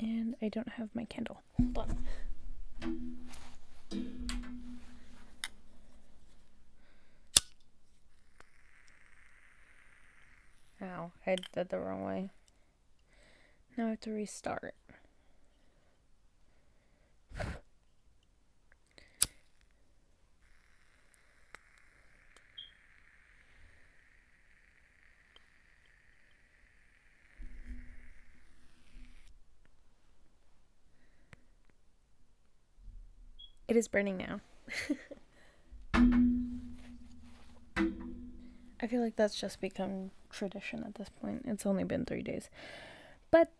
and I don't have my candle. Hold on. Ow, I did that the wrong way. Now I have to restart. It is burning now. I feel like that's just become tradition at this point. It's only been three days. But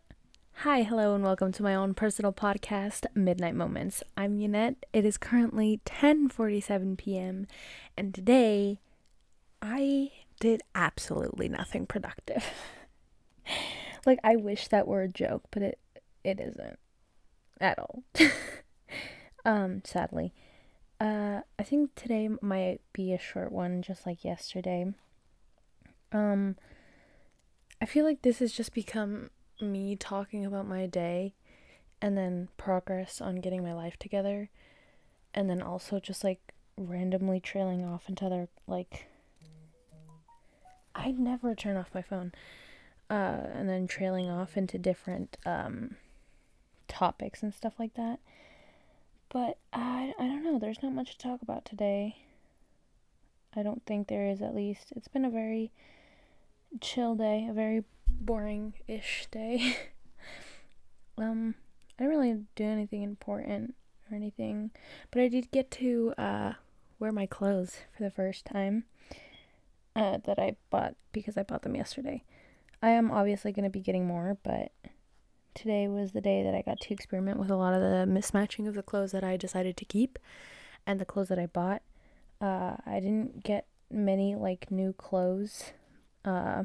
hi, hello, and welcome to my own personal podcast, Midnight Moments. I'm Yannette. It is currently 10:47 p.m. and today I did absolutely nothing productive. like I wish that were a joke, but it it isn't at all. um sadly. Uh I think today might be a short one just like yesterday. Um I feel like this has just become me talking about my day and then progress on getting my life together and then also just like randomly trailing off into other like I never turn off my phone. Uh and then trailing off into different um topics and stuff like that. But I I don't know, there's not much to talk about today. I don't think there is at least. It's been a very chill day, a very boring ish day. um, I didn't really do anything important or anything, but I did get to uh, wear my clothes for the first time uh, that I bought because I bought them yesterday. I am obviously going to be getting more, but today was the day that I got to experiment with a lot of the mismatching of the clothes that I decided to keep and the clothes that I bought. Uh, I didn't get many like new clothes uh,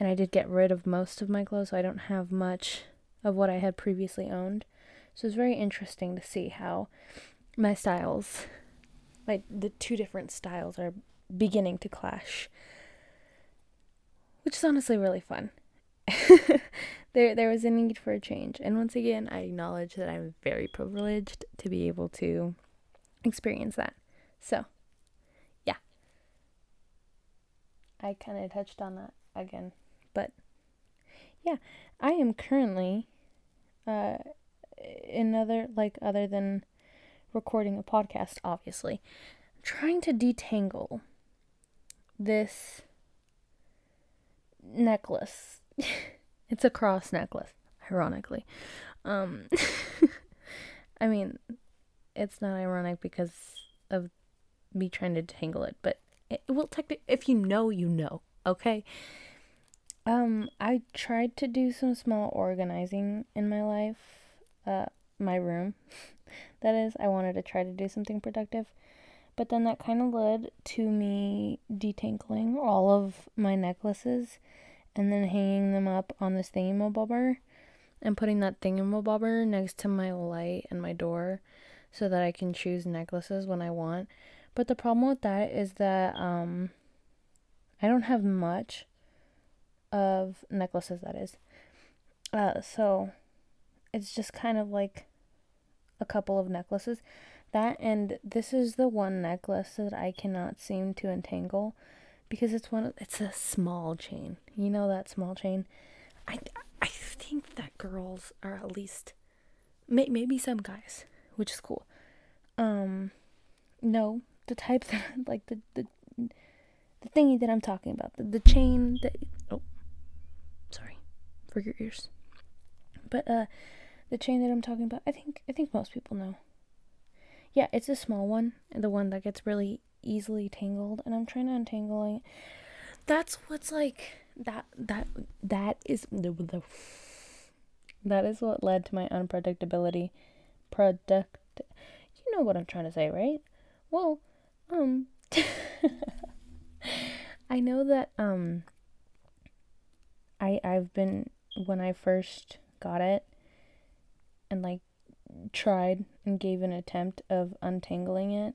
and I did get rid of most of my clothes, so I don't have much of what I had previously owned. So it's very interesting to see how my styles, like the two different styles, are beginning to clash, which is honestly really fun. there, there was a need for a change, and once again, I acknowledge that I'm very privileged to be able to experience that. So, yeah. I kind of touched on that again. But yeah, I am currently uh in other like other than recording a podcast obviously trying to detangle this necklace. it's a cross necklace, ironically. Um I mean, it's not ironic because of me trying to tangle it, but it, well, technically, if you know, you know. Okay. Um, I tried to do some small organizing in my life. Uh, my room. that is, I wanted to try to do something productive. But then that kind of led to me detangling all of my necklaces and then hanging them up on this thingamabobber and putting that thingamabobber next to my light and my door so that I can choose necklaces when I want. But the problem with that is that um I don't have much of necklaces that is. Uh so it's just kind of like a couple of necklaces. That and this is the one necklace that I cannot seem to entangle because it's one it's a small chain. You know that small chain? I I think that girls are at least may, maybe some guys, which is cool. Um no, the type that like the the the thingy that I'm talking about, the, the chain that oh sorry for your ears. But uh the chain that I'm talking about, I think I think most people know. Yeah, it's a small one, the one that gets really easily tangled, and I'm trying to untangle it. That's what's like that that that is that is what led to my unpredictability. Product you know what I'm trying to say, right? Well, um I know that um I I've been when I first got it and like tried and gave an attempt of untangling it.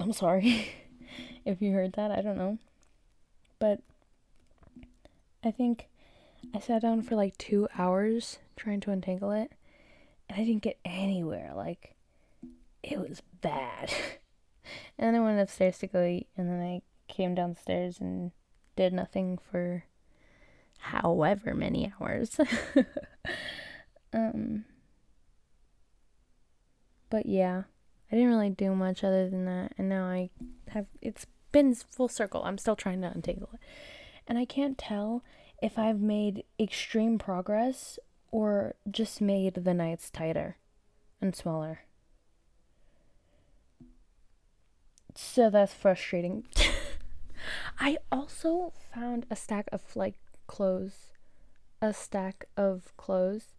I'm sorry if you heard that. I don't know. But I think I sat down for like two hours trying to untangle it, and I didn't get anywhere. Like, it was bad. and then I went upstairs to go eat, and then I came downstairs and did nothing for however many hours. um, but yeah, I didn't really do much other than that, and now I have it's been full circle. I'm still trying to untangle it, and I can't tell if I've made extreme progress or just made the nights tighter and smaller. So that's frustrating. I also found a stack of like clothes, a stack of clothes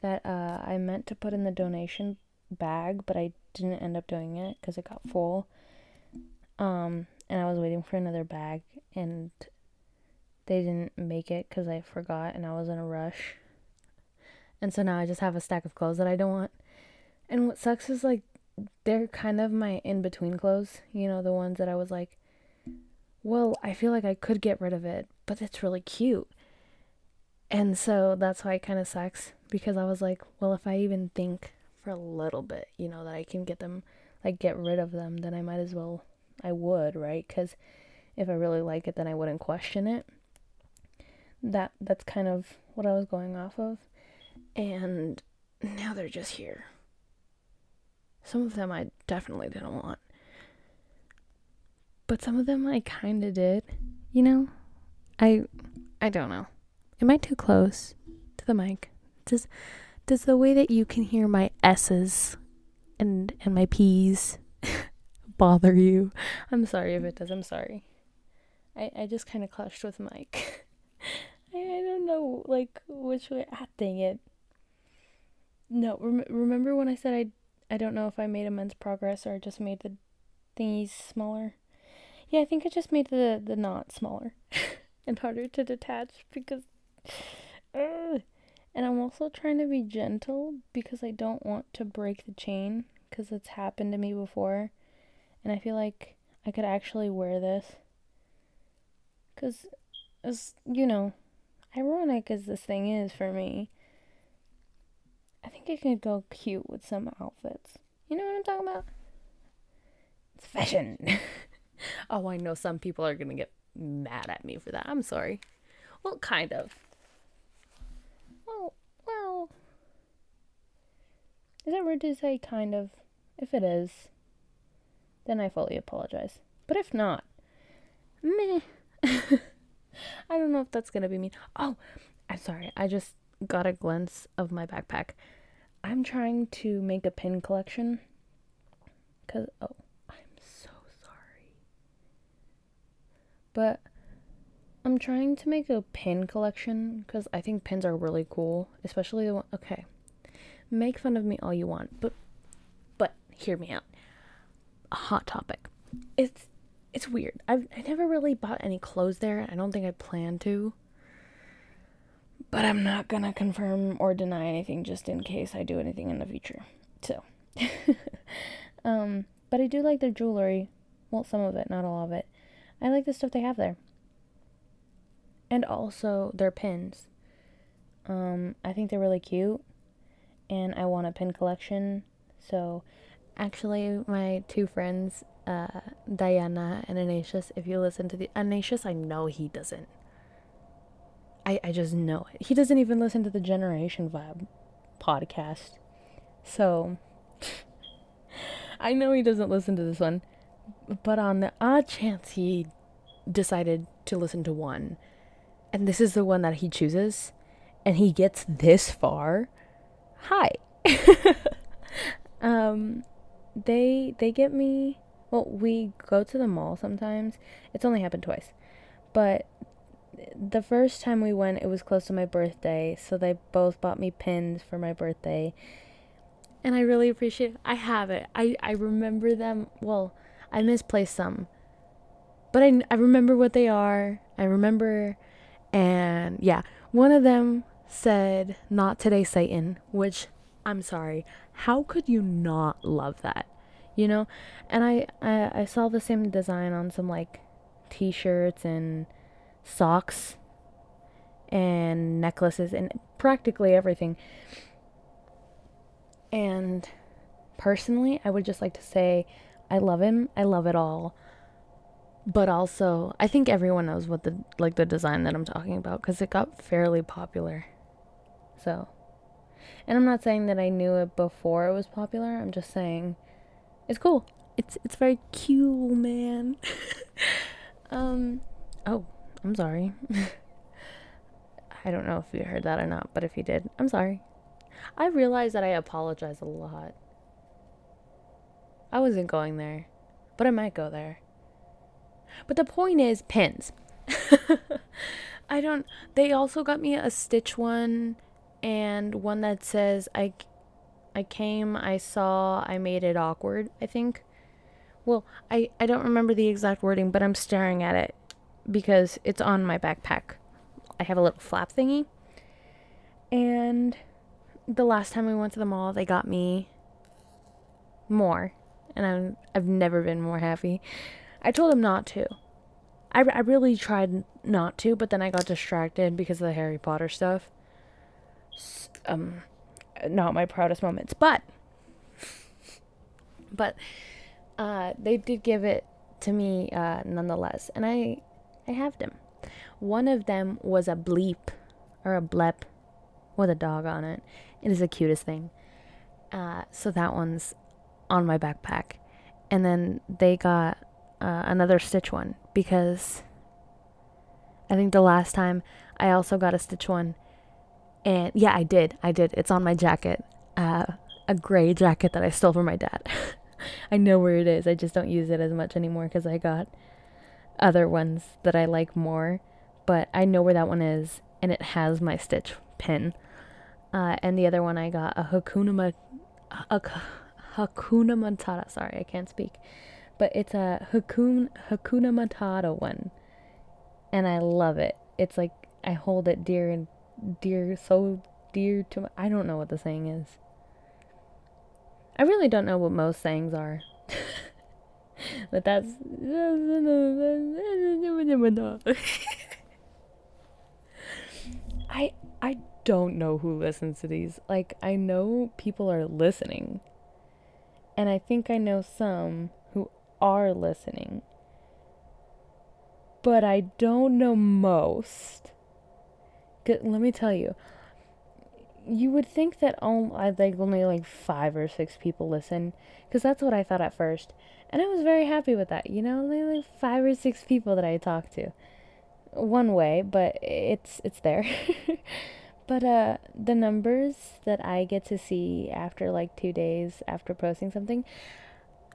that uh, I meant to put in the donation bag, but I didn't end up doing it because it got full. Um, and I was waiting for another bag, and they didn't make it because I forgot and I was in a rush. And so now I just have a stack of clothes that I don't want. And what sucks is like they're kind of my in between clothes, you know, the ones that I was like, well, I feel like I could get rid of it, but it's really cute. And so that's why it kind of sucks because I was like, well, if I even think for a little bit, you know, that I can get them, like, get rid of them, then I might as well, I would, right? Because if I really like it, then I wouldn't question it. That that's kind of what I was going off of, and now they're just here. Some of them I definitely didn't want, but some of them I kind of did. You know, I I don't know. Am I too close to the mic? Does does the way that you can hear my S's and and my P's bother you? I'm sorry if it does. I'm sorry. I I just kind of clashed with mic. I, I don't know like which way. Ah, dang it. No, rem- remember when I said I I don't know if I made immense progress or just made the thingies smaller. Yeah, I think I just made the the knot smaller and harder to detach because. Uh, and I'm also trying to be gentle because I don't want to break the chain because it's happened to me before. And I feel like I could actually wear this. Because, as you know, ironic as this thing is for me, I think it could go cute with some outfits. You know what I'm talking about? It's fashion. oh, I know some people are going to get mad at me for that. I'm sorry. Well, kind of. Well, well. Is it rude to say kind of? If it is, then I fully apologize. But if not, meh. I don't know if that's gonna be me. Oh, I'm sorry. I just got a glimpse of my backpack. I'm trying to make a pin collection. Cause oh, I'm so sorry. But I'm trying to make a pin collection because I think pins are really cool, especially the one. Okay, make fun of me all you want, but but hear me out. A Hot Topic. It's it's weird. I've I never really bought any clothes there. I don't think I plan to. But I'm not gonna confirm or deny anything just in case I do anything in the future. So, um, but I do like their jewelry. Well, some of it, not all of it. I like the stuff they have there and also their pins. Um, I think they're really cute, and I want a pin collection. So, actually, my two friends, uh, Diana and Ignatius, if you listen to the Ignatius, I know he doesn't. I I just know it. He doesn't even listen to the Generation Vibe podcast. So, I know he doesn't listen to this one, but on the odd chance he decided to listen to one and this is the one that he chooses and he gets this far hi. Um they they get me well we go to the mall sometimes. It's only happened twice. But the first time we went it was close to my birthday so they both bought me pins for my birthday. And i really appreciate it. i have it. I i remember them well i misplaced some. But i i remember what they are. I remember and yeah, one of them said, Not today, Satan, which I'm sorry. How could you not love that? You know? And I, I, I saw the same design on some like t shirts and socks. and necklaces and practically everything. And personally, I would just like to say I love him. I love it all. But also, I think everyone knows what the like the design that I'm talking about cuz it got fairly popular. So, and I'm not saying that I knew it before it was popular. I'm just saying it's cool. It's it's very cool, man. um oh, I'm sorry. I don't know if you heard that or not, but if you did, I'm sorry. I realize that I apologize a lot. I wasn't going there, but I might go there. But the point is pins. I don't they also got me a Stitch one and one that says I I came, I saw, I made it awkward, I think. Well, I I don't remember the exact wording, but I'm staring at it because it's on my backpack. I have a little flap thingy. And the last time we went to the mall, they got me more. And I'm, I've never been more happy. I told them not to. I, I really tried not to, but then I got distracted because of the Harry Potter stuff. Um, not my proudest moments, but but uh, they did give it to me uh, nonetheless, and I I have them. One of them was a bleep or a blep with a dog on it. It is the cutest thing. Uh, so that one's on my backpack, and then they got uh, another Stitch one because I think the last time I also got a Stitch one, and yeah, I did. I did. It's on my jacket. Uh, a gray jacket that I stole from my dad. I know where it is. I just don't use it as much anymore because I got other ones that I like more. But I know where that one is, and it has my Stitch pin. Uh, and the other one I got a Hakuna Ma- a, Hakuna Matata. Sorry, I can't speak, but it's a Hakuna Hakuna Matata one, and I love it. It's like I hold it dear and dear, so dear to my. I don't know what the saying is. I really don't know what most sayings are. but that's I I don't know who listens to these. Like I know people are listening. And I think I know some who are listening. But I don't know most. Let me tell you. You would think that only like only like 5 or 6 people listen cuz that's what I thought at first. And I was very happy with that. You know, only like 5 or 6 people that I talked to. One way, but it's it's there. But uh the numbers that I get to see after like 2 days after posting something,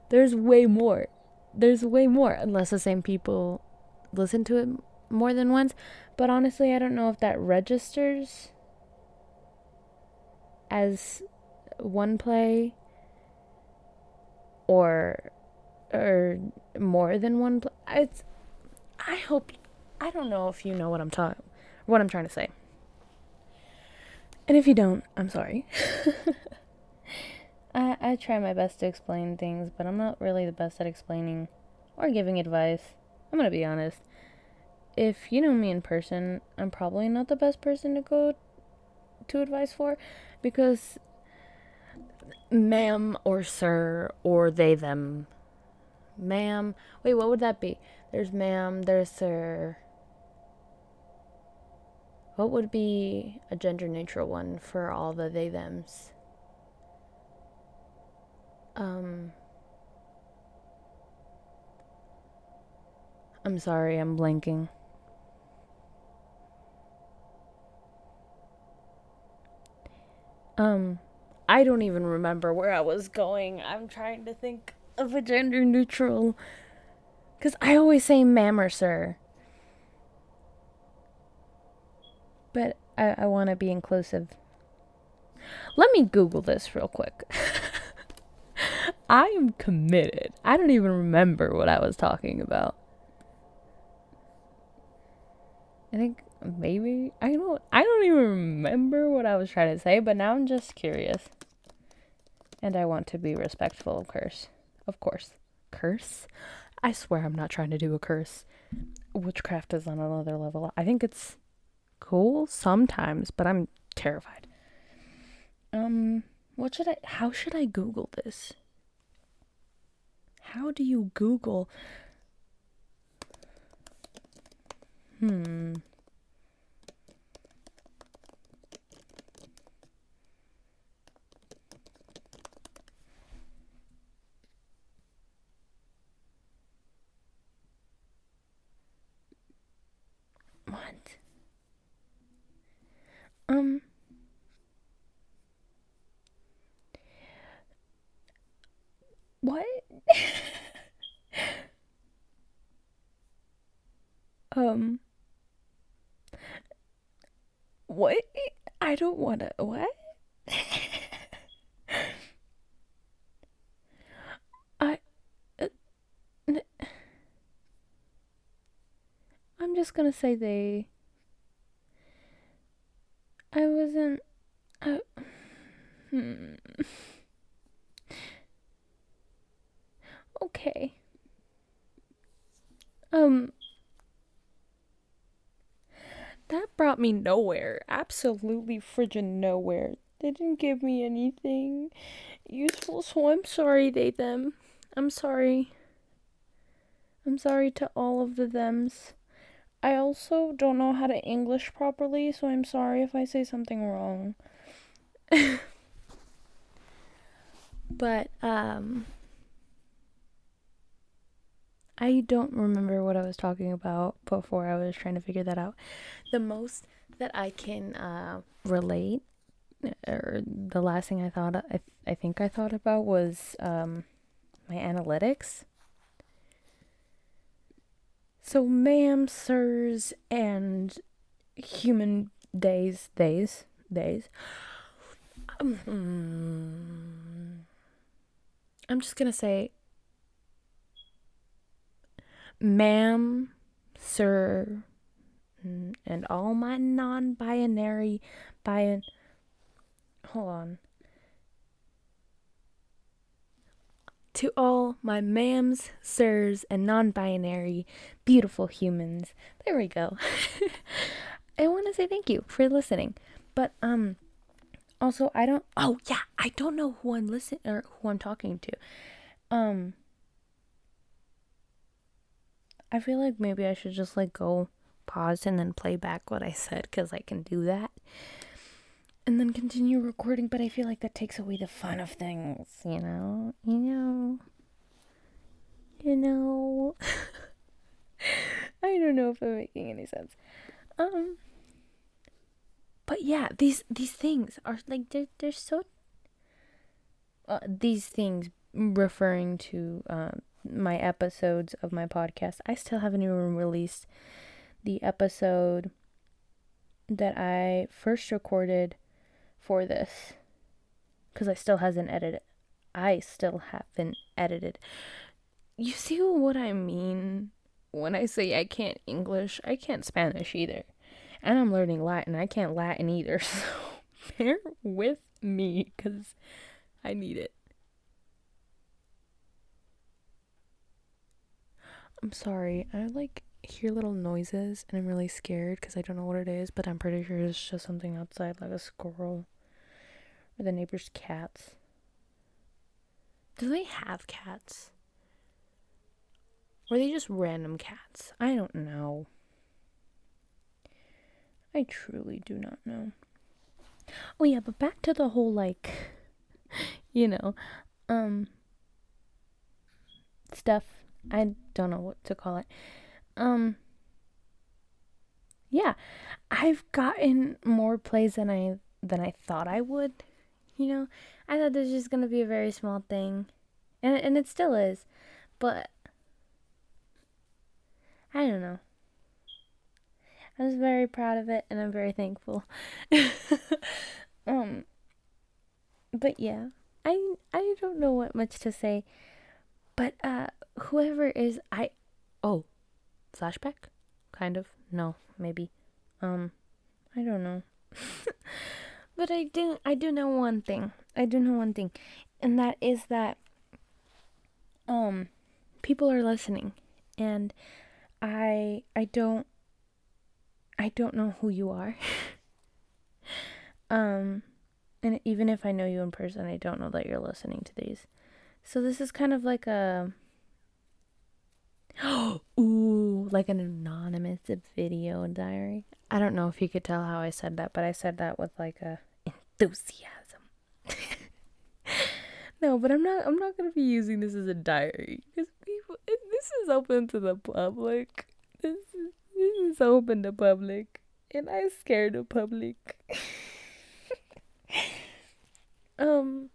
there's way more. There's way more unless the same people listen to it more than once. But honestly, I don't know if that registers as one play or or more than one play. It's I hope I don't know if you know what I'm talking what I'm trying to say. And if you don't, I'm sorry. I, I try my best to explain things, but I'm not really the best at explaining or giving advice. I'm gonna be honest. If you know me in person, I'm probably not the best person to go to advice for because ma'am or sir or they them ma'am wait what would that be there's ma'am there's sir what would be a gender neutral one for all the they thems? Um, I'm sorry, I'm blanking. Um, I don't even remember where I was going. I'm trying to think of a gender neutral. Because I always say ma'am or sir. but I, I want to be inclusive. Let me Google this real quick. I am committed. I don't even remember what I was talking about. I think maybe I don't I don't even remember what I was trying to say, but now I'm just curious. And I want to be respectful of curse. Of course. Curse? I swear I'm not trying to do a curse. Witchcraft is on another level. I think it's cool sometimes, but I'm terrified. Um, what should I, how should I Google this? How do you Google? Hmm. What? Um. What? um. What? I don't want to. What? I. Uh, n- I'm just gonna say they. I wasn't. I. Hmm. Okay. Um. That brought me nowhere. Absolutely friggin' nowhere. They didn't give me anything useful, so I'm sorry, they, them. I'm sorry. I'm sorry to all of the thems. I also don't know how to English properly, so I'm sorry if I say something wrong. but, um. I don't remember what I was talking about before I was trying to figure that out. The most that I can uh, relate, or the last thing I thought, I, th- I think I thought about was um, my analytics. So, ma'am, sirs, and human days, days, days. Um, I'm just gonna say ma'am, sir, and all my non binary, bi. Hold on. To all my ma'ams, sirs, and non binary beautiful humans. There we go. I want to say thank you for listening. But, um, also, I don't. Oh, yeah, I don't know who I'm listening or who I'm talking to. Um, I feel like maybe I should just like go pause and then play back what I said because I can do that. And then continue recording, but I feel like that takes away the fun of things, you know? You know? You know? I don't know if I'm making any sense. Um but yeah, these these things are like they're they're so uh, these things referring to um my episodes of my podcast. I still haven't even released the episode that I first recorded for this because I still hasn't edited. I still haven't edited. You see what I mean when I say I can't English? I can't Spanish either. And I'm learning Latin. I can't Latin either. So bear with me because I need it. I'm sorry. I like hear little noises and I'm really scared because I don't know what it is, but I'm pretty sure it's just something outside, like a squirrel or the neighbor's cats. Do they have cats? Or are they just random cats? I don't know. I truly do not know. Oh yeah, but back to the whole like you know, um stuff I don't know what to call it. Um yeah, I've gotten more plays than I than I thought I would. You know, I thought this was just gonna be a very small thing, and and it still is, but I don't know. I was very proud of it, and I'm very thankful. um, but yeah, I I don't know what much to say, but uh, whoever is I oh flashback? Kind of? No maybe. Um I don't know but I do I do know one thing I do know one thing and that is that um people are listening and I I don't I don't know who you are. um, and even if I know you in person, I don't know that you're listening to these. So this is kind of like a ooh, like an anonymous video diary. I don't know if you could tell how I said that, but I said that with like a enthusiasm. no, but I'm not I'm not to be using this as a diary because people this is open to the public. This is this is open to public and I scare the public. um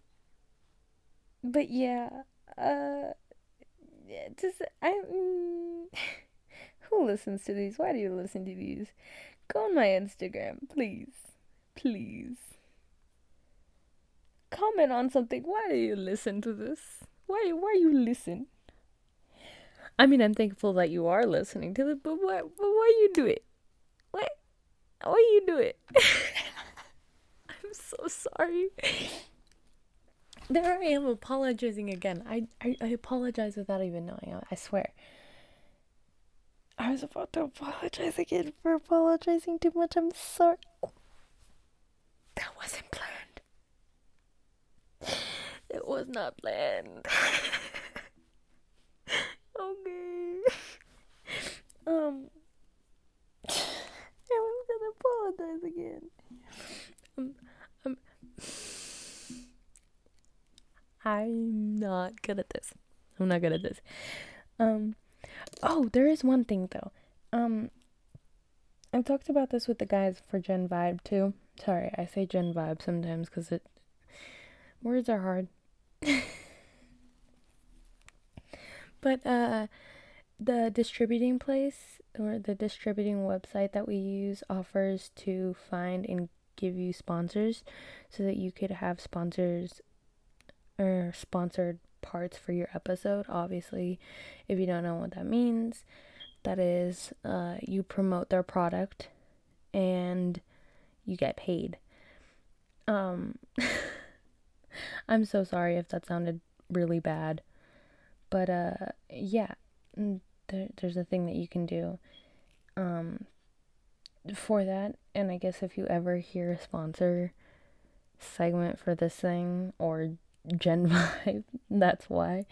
but yeah, uh just I mm, who listens to these? Why do you listen to these? Go on my Instagram, please. Please. Comment on something. Why do you listen to this? Why why you listen? I mean, I'm thankful that you are listening to it, but why but why you do it? Why why you do it? I'm so sorry there I am apologizing again. I, I, I apologize without even knowing. I, I swear. I was about to apologize again for apologizing too much. I'm sorry. that wasn't planned. It was not planned. okay. Um. I was gonna apologize again. Um, um. I'm not good at this. I'm not good at this. Um oh, there is one thing though. Um I've talked about this with the guys for Gen Vibe too. Sorry, I say Gen Vibe sometimes cuz it words are hard. but uh the distributing place or the distributing website that we use offers to find and give you sponsors so that you could have sponsors or sponsored parts for your episode. Obviously, if you don't know what that means, that is uh, you promote their product and you get paid. Um, I'm so sorry if that sounded really bad, but uh, yeah, there, there's a thing that you can do um, for that. And I guess if you ever hear a sponsor segment for this thing or Gen Vibe. That's why.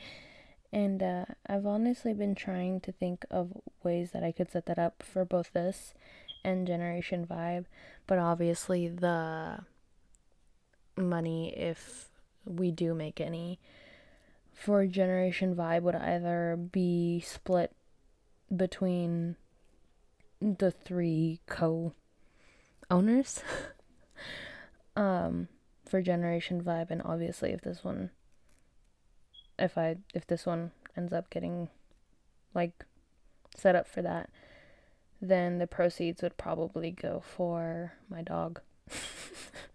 And uh, I've honestly been trying to think of ways that I could set that up for both this and Generation Vibe. But obviously, the money, if we do make any, for Generation Vibe would either be split between the three co owners. um, for Generation Vibe, and obviously, if this one, if I, if this one ends up getting, like, set up for that, then the proceeds would probably go for my dog.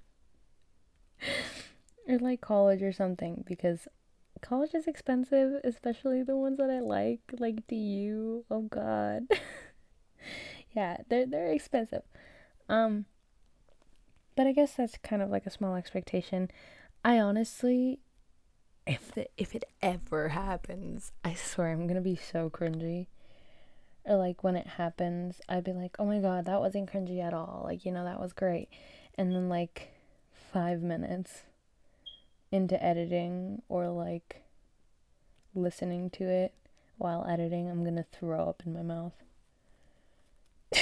or like college or something because college is expensive, especially the ones that I like, like DU. Oh god. yeah, they're they're expensive. Um but I guess that's kind of like a small expectation. I honestly if the if it ever happens, I swear I'm gonna be so cringy. Or like when it happens, I'd be like, oh my god, that wasn't cringy at all. Like, you know, that was great. And then like five minutes into editing or like listening to it while editing, I'm gonna throw up in my mouth.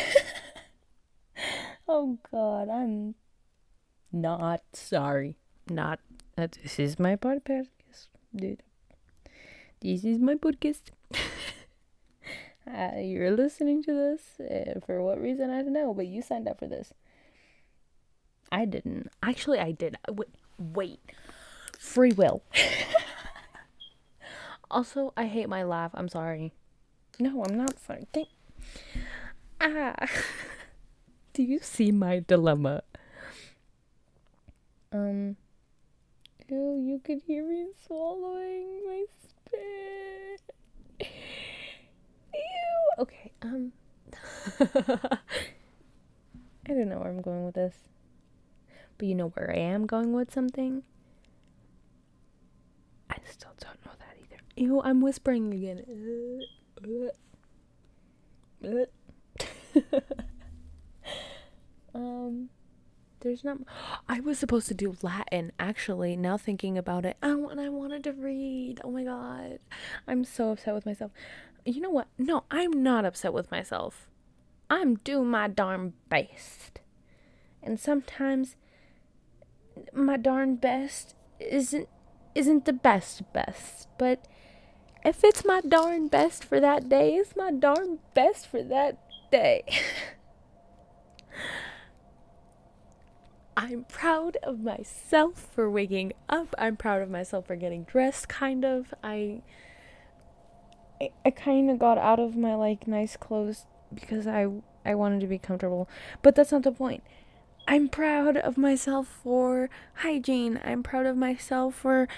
oh god, I'm not sorry. Not uh, this is my podcast, dude. This is my podcast. uh, you're listening to this uh, for what reason I don't know, but you signed up for this. I didn't. Actually, I did. Wait, wait. Free will. also, I hate my laugh. I'm sorry. No, I'm not sorry. Thank- ah. Do you see my dilemma? Um. Ew, you could hear me swallowing my spit. Ew. Okay, um. I don't know where I'm going with this. But you know where I am going with something? I still don't know that either. Ew, I'm whispering again. Um, there's not. I was supposed to do Latin actually. Now thinking about it, I and I wanted to read. Oh my god, I'm so upset with myself. You know what? No, I'm not upset with myself. I'm doing my darn best, and sometimes my darn best isn't isn't the best best, but if it's my darn best for that day, it's my darn best for that day. I'm proud of myself for waking up. I'm proud of myself for getting dressed kind of. I I, I kind of got out of my like nice clothes because I I wanted to be comfortable. But that's not the point. I'm proud of myself for hygiene. I'm proud of myself for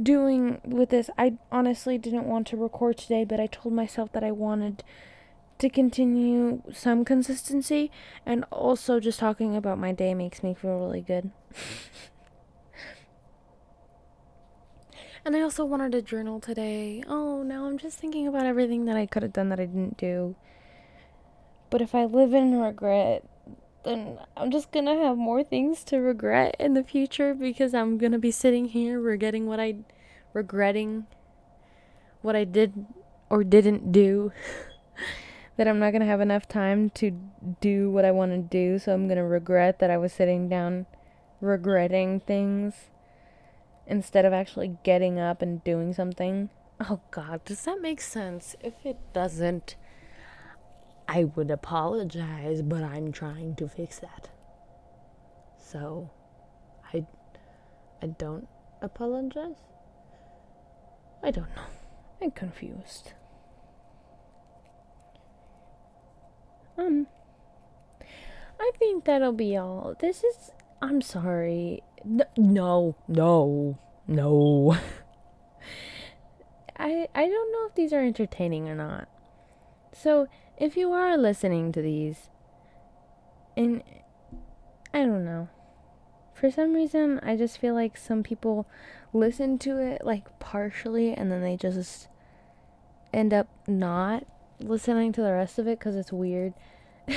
doing with this. I honestly didn't want to record today, but I told myself that I wanted to continue some consistency and also just talking about my day makes me feel really good. and I also wanted to journal today. Oh, now I'm just thinking about everything that I could have done that I didn't do. But if I live in regret, then I'm just gonna have more things to regret in the future because I'm gonna be sitting here regretting what I regretting what I did or didn't do. that I'm not gonna have enough time to do what I want to do, so I'm gonna regret that I was sitting down regretting things instead of actually getting up and doing something. Oh god, does that make sense? If it doesn't, I would apologize, but I'm trying to fix that. So, I I don't apologize. I don't know. I'm confused. Um I think that'll be all. This is I'm sorry. No, no, no. I I don't know if these are entertaining or not. So, if you are listening to these, and I don't know, for some reason, I just feel like some people listen to it like partially and then they just end up not listening to the rest of it because it's weird.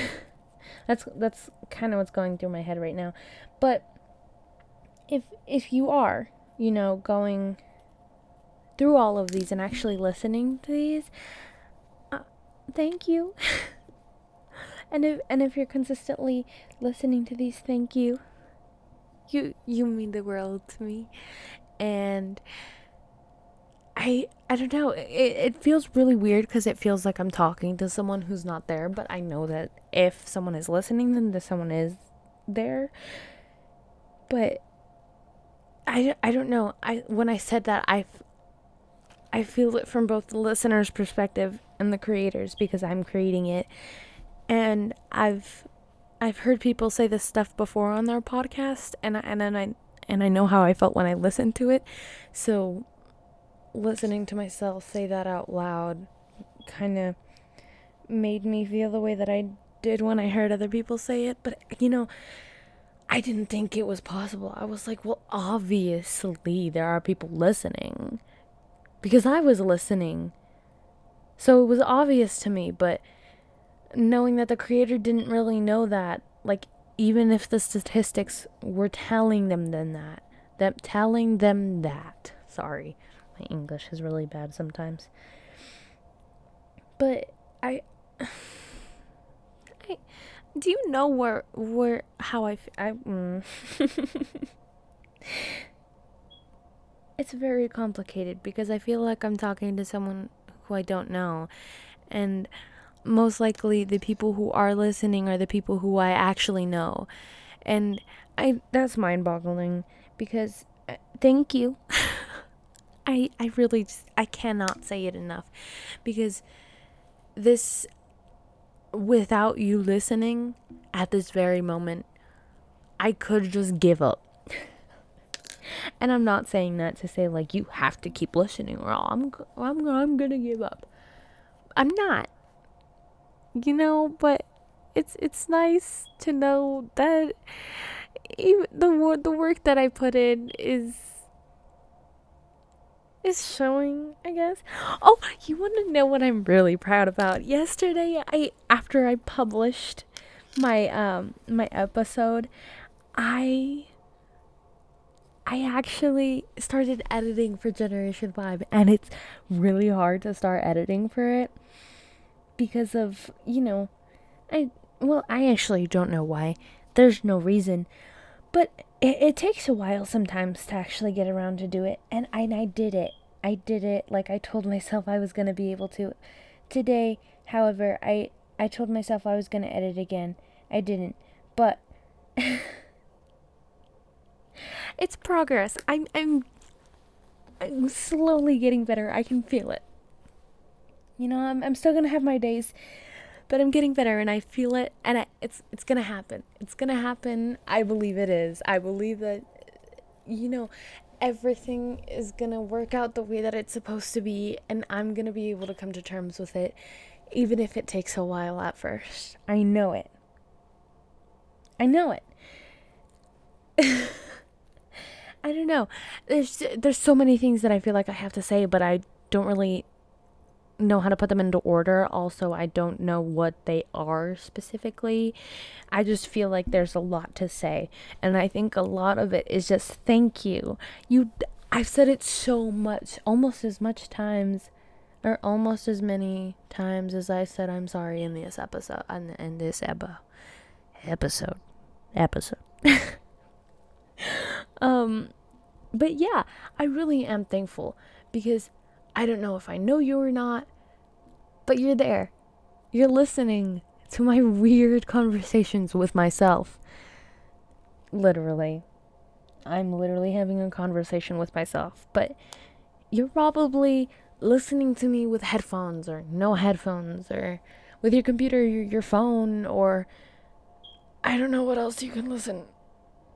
that's that's kind of what's going through my head right now. But if if you are, you know, going through all of these and actually listening to these, thank you. and if and if you're consistently listening to these, thank you. You you mean the world to me. And I I don't know. It it feels really weird because it feels like I'm talking to someone who's not there, but I know that if someone is listening, then that someone is there. But I, I don't know. I when I said that I I feel it from both the listener's perspective and the creators because I'm creating it. And I've I've heard people say this stuff before on their podcast and I, and then I and I know how I felt when I listened to it. So listening to myself say that out loud kind of made me feel the way that I did when I heard other people say it, but you know, I didn't think it was possible. I was like, well, obviously there are people listening because I was listening. So it was obvious to me, but knowing that the creator didn't really know that, like, even if the statistics were telling them then that, that telling them that, sorry, my English is really bad sometimes. But I, I do you know where where how I I mm. it's very complicated because I feel like I'm talking to someone who I don't know. And most likely the people who are listening are the people who I actually know. And I that's mind-boggling because uh, thank you. I I really just I cannot say it enough because this without you listening at this very moment I could just give up and I'm not saying that to say like you have to keep listening or I'm I'm I'm going to give up. I'm not. You know, but it's it's nice to know that even the the work that I put in is is showing, I guess. Oh, you want to know what I'm really proud about? Yesterday, I after I published my um my episode, I I actually started editing for Generation Vibe and it's really hard to start editing for it because of, you know, I well, I actually don't know why. There's no reason. But it, it takes a while sometimes to actually get around to do it and I, and I did it. I did it like I told myself I was going to be able to. Today, however, I I told myself I was going to edit again. I didn't. But it's progress. I'm I'm I'm slowly getting better. I can feel it. You know, I'm I'm still to have my days, but I'm getting better and I feel it and I, it's it's to happen. It's to happen. I believe it is. I believe that you know, everything is to work out the way that it's supposed to be and I'm to be able to come to terms with it even if it takes a while at first. I know it. I know it. I don't know. There's there's so many things that I feel like I have to say, but I don't really know how to put them into order. Also, I don't know what they are specifically. I just feel like there's a lot to say, and I think a lot of it is just thank you. You I've said it so much, almost as much times or almost as many times as I said I'm sorry in this episode in, in this eba, episode episode. um but yeah, I really am thankful because I don't know if I know you or not, but you're there. You're listening to my weird conversations with myself. Literally. I'm literally having a conversation with myself, but you're probably listening to me with headphones or no headphones or with your computer, your, your phone, or I don't know what else you can listen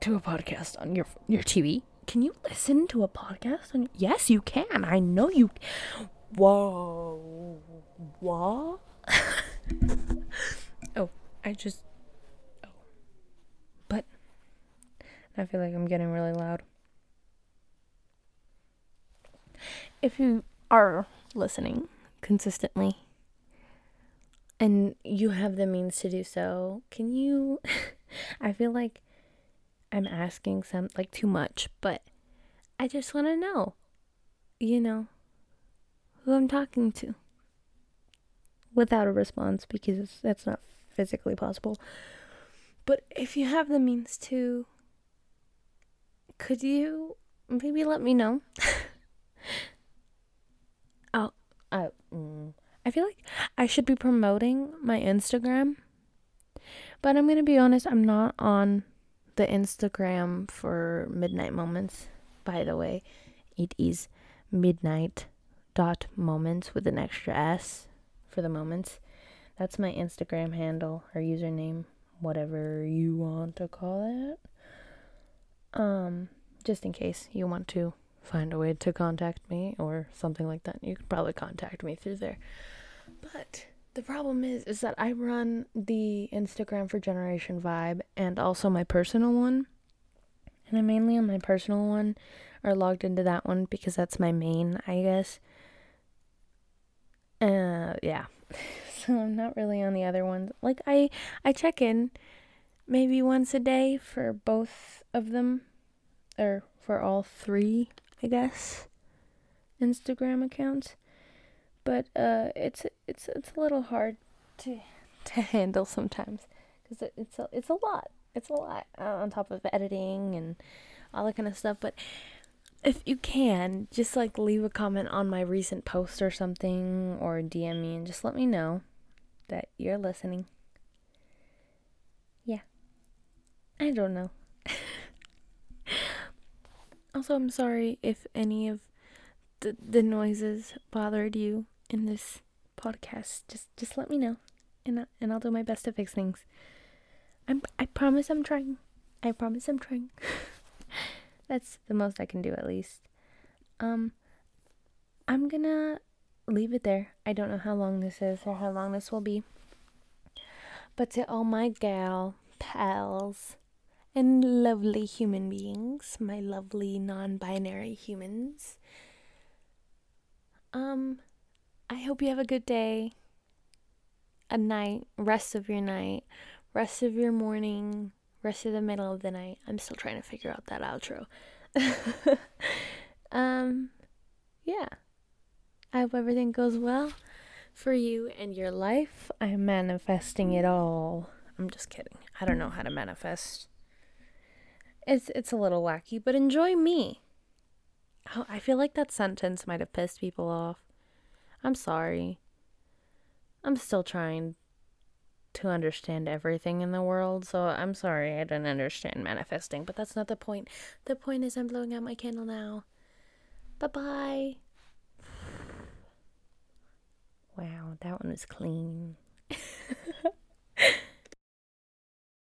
to a podcast on your your TV. Can you listen to a podcast on? Yes, you can. I know you. Whoa, what? oh, I just. Oh, but I feel like I'm getting really loud. If you are listening consistently and you have the means to do so, can you I feel like I'm asking some like too much, but I just want to know, you know, who I'm talking to without a response because that's not physically possible. But if you have the means to, could you maybe let me know? oh, uh, mm, I feel like I should be promoting my Instagram, but I'm gonna be honest, I'm not on the Instagram for Midnight Moments. By the way, it is midnight dot moments with an extra s for the moments. That's my Instagram handle or username, whatever you want to call it. Um, just in case you want to find a way to contact me or something like that, you could probably contact me through there. But the problem is is that I run the Instagram for Generation Vibe and also my personal one. And I'm mainly on my personal one or logged into that one because that's my main, I guess. Uh yeah. so I'm not really on the other ones. Like I I check in maybe once a day for both of them or for all three, I guess. Instagram accounts but uh, it's it's it's a little hard to to handle sometimes because it, it's a, it's a lot. It's a lot uh, on top of editing and all that kind of stuff. But if you can, just like leave a comment on my recent post or something, or DM me and just let me know that you're listening. Yeah. I don't know. also, I'm sorry if any of the, the noises bothered you in this podcast, just just let me know, and I, and I'll do my best to fix things. I'm I promise I'm trying. I promise I'm trying. That's the most I can do at least. Um, I'm gonna leave it there. I don't know how long this is or how long this will be. But to all my gal pals and lovely human beings, my lovely non-binary humans. Um, I hope you have a good day, a night, rest of your night, rest of your morning, rest of the middle of the night. I'm still trying to figure out that outro. um, yeah. I hope everything goes well for you and your life. I'm manifesting it all. I'm just kidding. I don't know how to manifest. It's it's a little wacky, but enjoy me. Oh, I feel like that sentence might have pissed people off. I'm sorry. I'm still trying to understand everything in the world, so I'm sorry I didn't understand manifesting, but that's not the point. The point is I'm blowing out my candle now. Bye bye. Wow, that one was clean.